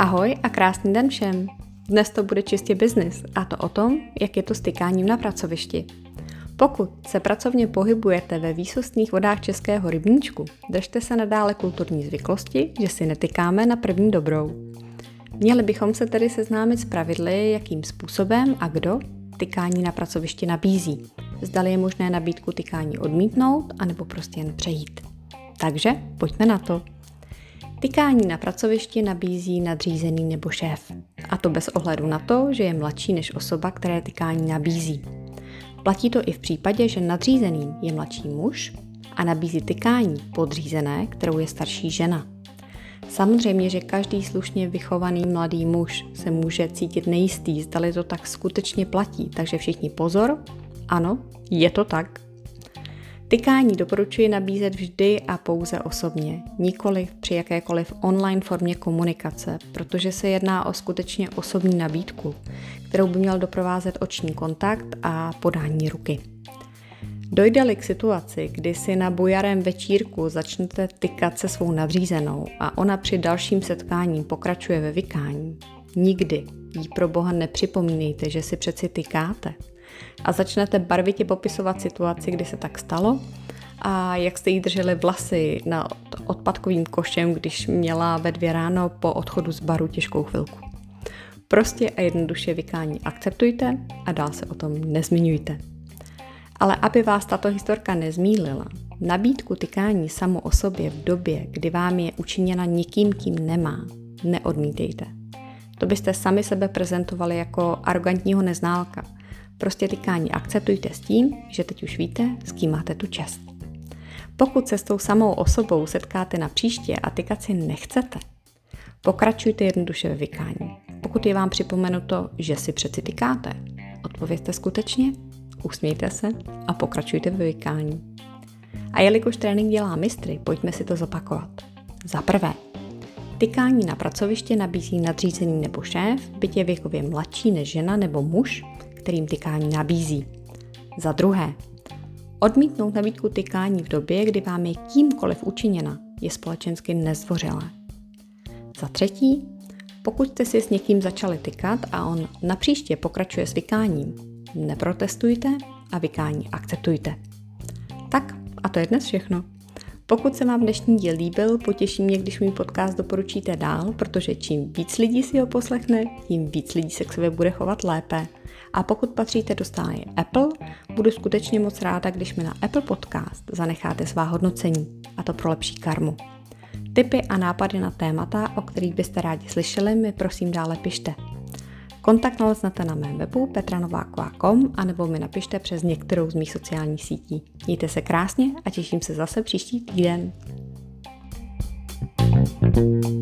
Ahoj a krásný den všem. Dnes to bude čistě biznis a to o tom, jak je to s tykáním na pracovišti. Pokud se pracovně pohybujete ve výsostných vodách Českého rybníčku, držte se nadále kulturní zvyklosti, že si netykáme na první dobrou. Měli bychom se tedy seznámit s pravidly, jakým způsobem a kdo tykání na pracovišti nabízí. Zdali je možné nabídku tykání odmítnout, anebo prostě jen přejít. Takže pojďme na to. Tykání na pracovišti nabízí nadřízený nebo šéf. A to bez ohledu na to, že je mladší než osoba, které tykání nabízí. Platí to i v případě, že nadřízený je mladší muž a nabízí tykání podřízené, kterou je starší žena. Samozřejmě, že každý slušně vychovaný mladý muž se může cítit nejistý, zdali to tak skutečně platí, takže všichni pozor, ano, je to tak. Tykání doporučuji nabízet vždy a pouze osobně, nikoli při jakékoliv online formě komunikace, protože se jedná o skutečně osobní nabídku, kterou by měl doprovázet oční kontakt a podání ruky. Dojde-li k situaci, kdy si na bujarém večírku začnete tykat se svou nadřízenou a ona při dalším setkání pokračuje ve vykání, nikdy jí pro boha nepřipomínejte, že si přeci tykáte – a začnete barvitě popisovat situaci, kdy se tak stalo a jak jste jí drželi vlasy nad odpadkovým košem, když měla ve dvě ráno po odchodu z baru těžkou chvilku. Prostě a jednoduše vykání akceptujte a dál se o tom nezmiňujte. Ale aby vás tato historka nezmílila, nabídku tykání samo o sobě v době, kdy vám je učiněna nikým, kým nemá, neodmítejte. To byste sami sebe prezentovali jako arrogantního neználka – Prostě tykání akceptujte s tím, že teď už víte, s kým máte tu čest. Pokud se s tou samou osobou setkáte na příště a tykat si nechcete, pokračujte jednoduše ve vykání. Pokud je vám připomenuto, že si přeci tykáte, odpovězte skutečně, usmějte se a pokračujte ve vykání. A jelikož trénink dělá mistry, pojďme si to zopakovat. Za prvé, tykání na pracoviště nabízí nadřízený nebo šéf, byť je věkově mladší než žena nebo muž, kterým tykání nabízí. Za druhé, odmítnout nabídku tykání v době, kdy vám je kýmkoliv učiněna, je společensky nezdvořilé. Za třetí, pokud jste si s někým začali tykat a on napříště pokračuje s vykáním, neprotestujte a vykání akceptujte. Tak a to je dnes všechno. Pokud se vám dnešní díl líbil, potěší mě, když můj podcast doporučíte dál, protože čím víc lidí si ho poslechne, tím víc lidí se k sobě bude chovat lépe. A pokud patříte do stáje Apple, budu skutečně moc ráda, když mi na Apple Podcast zanecháte svá hodnocení, a to pro lepší karmu. Tipy a nápady na témata, o kterých byste rádi slyšeli, mi prosím dále pište. Kontakt naleznete na mém webu petranováková.com a nebo mi napište přes některou z mých sociálních sítí. Mějte se krásně a těším se zase příští týden. thank you